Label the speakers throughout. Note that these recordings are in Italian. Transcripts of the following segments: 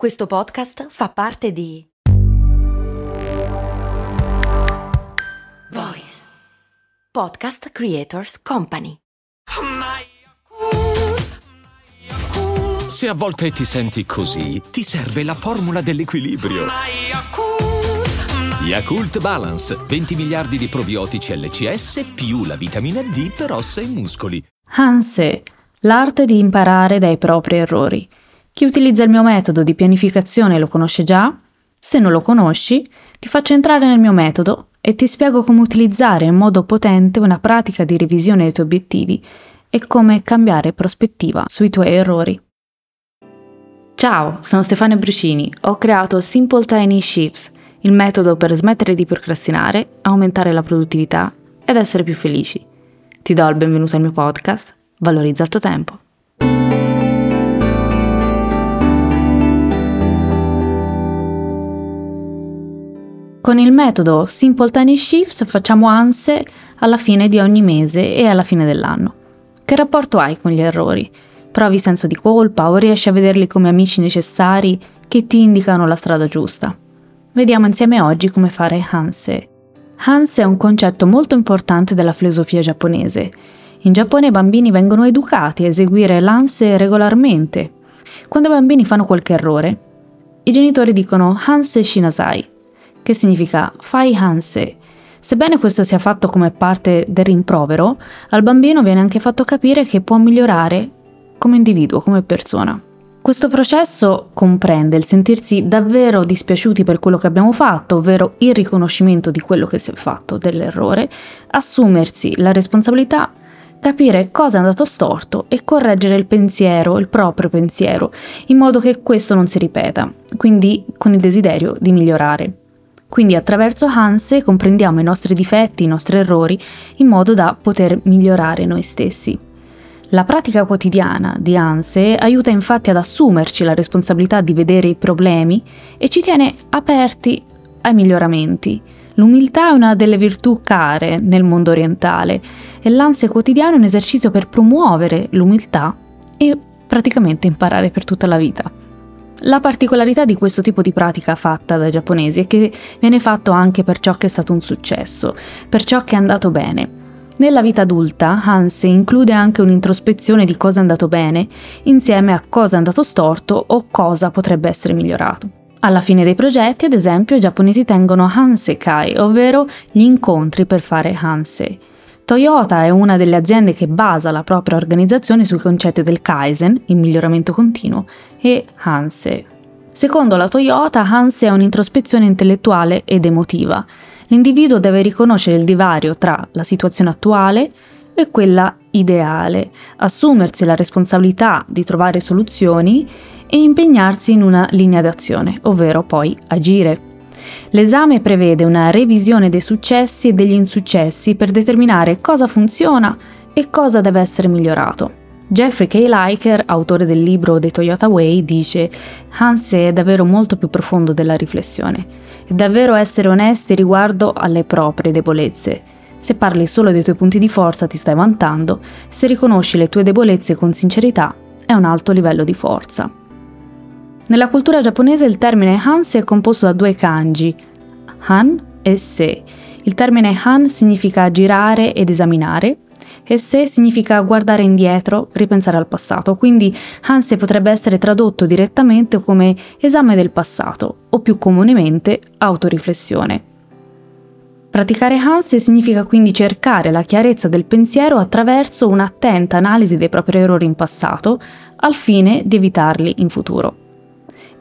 Speaker 1: Questo podcast fa parte di Voice Podcast Creators Company.
Speaker 2: Se a volte ti senti così, ti serve la formula dell'equilibrio. Yakult Balance, 20 miliardi di probiotici LCS più la vitamina D per ossa e muscoli.
Speaker 3: Hanse, l'arte di imparare dai propri errori. Chi utilizza il mio metodo di pianificazione lo conosce già? Se non lo conosci, ti faccio entrare nel mio metodo e ti spiego come utilizzare in modo potente una pratica di revisione dei tuoi obiettivi e come cambiare prospettiva sui tuoi errori. Ciao, sono Stefania Brucini. Ho creato Simple Tiny Shifts, il metodo per smettere di procrastinare, aumentare la produttività ed essere più felici. Ti do il benvenuto al mio podcast, Valorizza il tuo tempo. Con il metodo Simple Tiny Shifts facciamo ANSE alla fine di ogni mese e alla fine dell'anno. Che rapporto hai con gli errori? Provi senso di colpa o riesci a vederli come amici necessari che ti indicano la strada giusta? Vediamo insieme oggi come fare Hanse. Hanse è un concetto molto importante della filosofia giapponese. In Giappone i bambini vengono educati a eseguire l'Hanse regolarmente. Quando i bambini fanno qualche errore, i genitori dicono Hanse Shinasai, che significa fai Hanse. Sebbene questo sia fatto come parte del rimprovero, al bambino viene anche fatto capire che può migliorare come individuo, come persona. Questo processo comprende il sentirsi davvero dispiaciuti per quello che abbiamo fatto, ovvero il riconoscimento di quello che si è fatto, dell'errore, assumersi la responsabilità, capire cosa è andato storto e correggere il pensiero, il proprio pensiero, in modo che questo non si ripeta, quindi con il desiderio di migliorare. Quindi attraverso Hanse comprendiamo i nostri difetti, i nostri errori, in modo da poter migliorare noi stessi. La pratica quotidiana di Hanse aiuta infatti ad assumerci la responsabilità di vedere i problemi e ci tiene aperti ai miglioramenti. L'umiltà è una delle virtù care nel mondo orientale e l'Hanse quotidiano è un esercizio per promuovere l'umiltà e praticamente imparare per tutta la vita. La particolarità di questo tipo di pratica fatta dai giapponesi è che viene fatto anche per ciò che è stato un successo, per ciò che è andato bene. Nella vita adulta, Hanse include anche un'introspezione di cosa è andato bene, insieme a cosa è andato storto o cosa potrebbe essere migliorato. Alla fine dei progetti, ad esempio, i giapponesi tengono Hansekai, ovvero gli incontri per fare Hanse. Toyota è una delle aziende che basa la propria organizzazione sui concetti del Kaizen, il miglioramento continuo, e Hanse. Secondo la Toyota, Hanse è un'introspezione intellettuale ed emotiva. L'individuo deve riconoscere il divario tra la situazione attuale e quella ideale, assumersi la responsabilità di trovare soluzioni e impegnarsi in una linea d'azione, ovvero poi agire. L'esame prevede una revisione dei successi e degli insuccessi per determinare cosa funziona e cosa deve essere migliorato. Jeffrey K. Liker, autore del libro The Toyota Way, dice Hanse è davvero molto più profondo della riflessione. È davvero essere onesti riguardo alle proprie debolezze. Se parli solo dei tuoi punti di forza ti stai vantando, se riconosci le tue debolezze con sincerità è un alto livello di forza. Nella cultura giapponese il termine Hanse è composto da due kanji, Han e Se. Il termine Han significa girare ed esaminare e Se significa guardare indietro, ripensare al passato, quindi Hanse potrebbe essere tradotto direttamente come esame del passato o più comunemente autoriflessione. Praticare Hanse significa quindi cercare la chiarezza del pensiero attraverso un'attenta analisi dei propri errori in passato al fine di evitarli in futuro.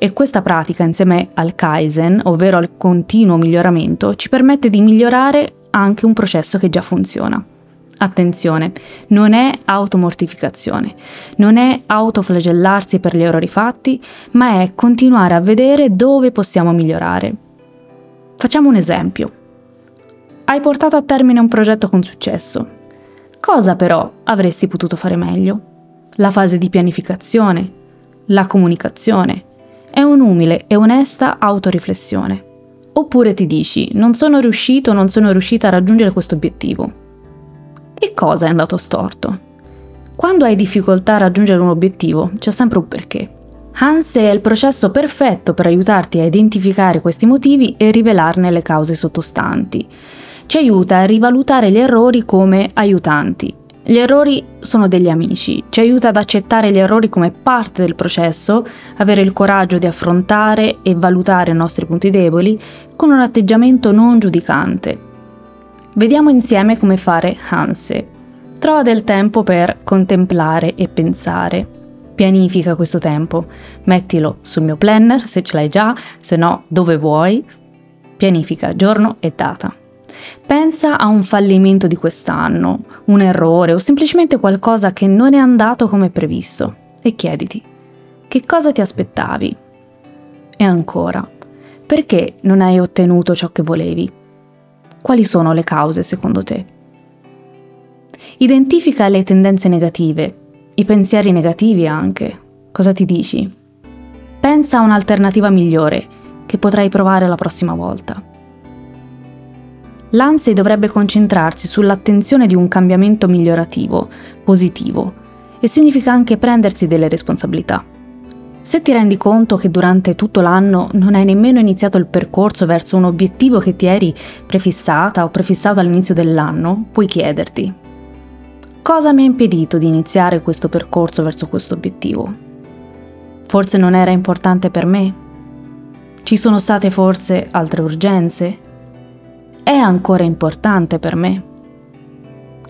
Speaker 3: E questa pratica, insieme al Kaizen, ovvero al continuo miglioramento, ci permette di migliorare anche un processo che già funziona. Attenzione, non è automortificazione, non è autoflagellarsi per gli errori fatti, ma è continuare a vedere dove possiamo migliorare. Facciamo un esempio. Hai portato a termine un progetto con successo. Cosa però avresti potuto fare meglio? La fase di pianificazione, la comunicazione, è un'umile e onesta autoriflessione. Oppure ti dici, non sono riuscito, non sono riuscita a raggiungere questo obiettivo. Che cosa è andato storto? Quando hai difficoltà a raggiungere un obiettivo, c'è sempre un perché. Hanse è il processo perfetto per aiutarti a identificare questi motivi e rivelarne le cause sottostanti. Ci aiuta a rivalutare gli errori come aiutanti. Gli errori sono degli amici, ci aiuta ad accettare gli errori come parte del processo, avere il coraggio di affrontare e valutare i nostri punti deboli con un atteggiamento non giudicante. Vediamo insieme come fare Hanse. Trova del tempo per contemplare e pensare pianifica questo tempo. Mettilo sul mio planner se ce l'hai già, se no dove vuoi. Pianifica giorno e data. Pensa a un fallimento di quest'anno, un errore o semplicemente qualcosa che non è andato come previsto e chiediti che cosa ti aspettavi. E ancora, perché non hai ottenuto ciò che volevi? Quali sono le cause secondo te? Identifica le tendenze negative i pensieri negativi anche. Cosa ti dici? Pensa a un'alternativa migliore che potrai provare la prossima volta. L'ansia dovrebbe concentrarsi sull'attenzione di un cambiamento migliorativo, positivo, e significa anche prendersi delle responsabilità. Se ti rendi conto che durante tutto l'anno non hai nemmeno iniziato il percorso verso un obiettivo che ti eri prefissata o prefissato all'inizio dell'anno, puoi chiederti Cosa mi ha impedito di iniziare questo percorso verso questo obiettivo? Forse non era importante per me? Ci sono state forse altre urgenze? È ancora importante per me?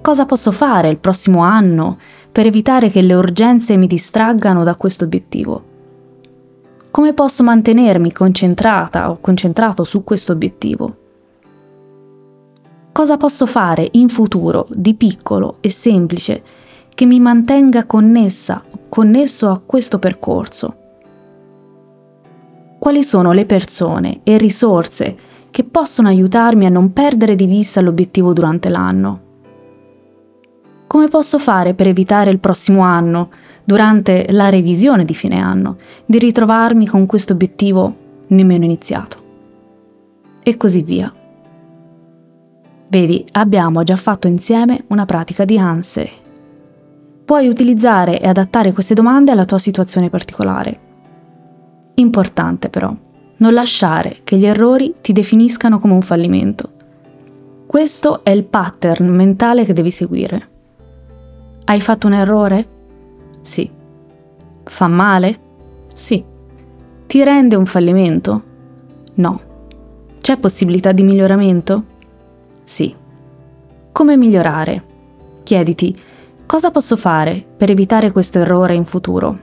Speaker 3: Cosa posso fare il prossimo anno per evitare che le urgenze mi distraggano da questo obiettivo? Come posso mantenermi concentrata o concentrato su questo obiettivo? Cosa posso fare in futuro di piccolo e semplice che mi mantenga connessa, connesso a questo percorso? Quali sono le persone e risorse che possono aiutarmi a non perdere di vista l'obiettivo durante l'anno? Come posso fare per evitare il prossimo anno, durante la revisione di fine anno, di ritrovarmi con questo obiettivo nemmeno iniziato? E così via. Vedi, abbiamo già fatto insieme una pratica di ANSE. Puoi utilizzare e adattare queste domande alla tua situazione particolare. Importante però, non lasciare che gli errori ti definiscano come un fallimento. Questo è il pattern mentale che devi seguire. Hai fatto un errore? Sì. Fa male? Sì. Ti rende un fallimento? No. C'è possibilità di miglioramento? Sì. Come migliorare? Chiediti, cosa posso fare per evitare questo errore in futuro?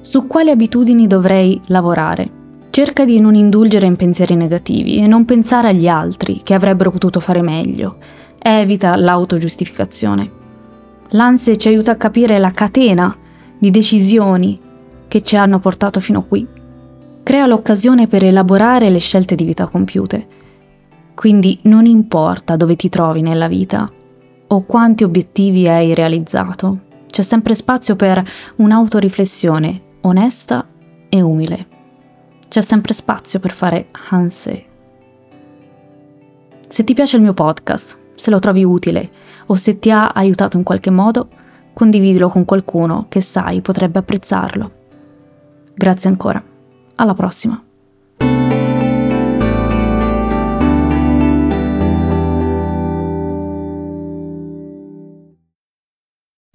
Speaker 3: Su quali abitudini dovrei lavorare? Cerca di non indulgere in pensieri negativi e non pensare agli altri che avrebbero potuto fare meglio. Evita l'autogiustificazione. L'ansia ci aiuta a capire la catena di decisioni che ci hanno portato fino qui. Crea l'occasione per elaborare le scelte di vita compiute quindi non importa dove ti trovi nella vita o quanti obiettivi hai realizzato, c'è sempre spazio per un'autoriflessione onesta e umile. C'è sempre spazio per fare Hanse. Se ti piace il mio podcast, se lo trovi utile o se ti ha aiutato in qualche modo, condividilo con qualcuno che sai potrebbe apprezzarlo. Grazie ancora. Alla prossima.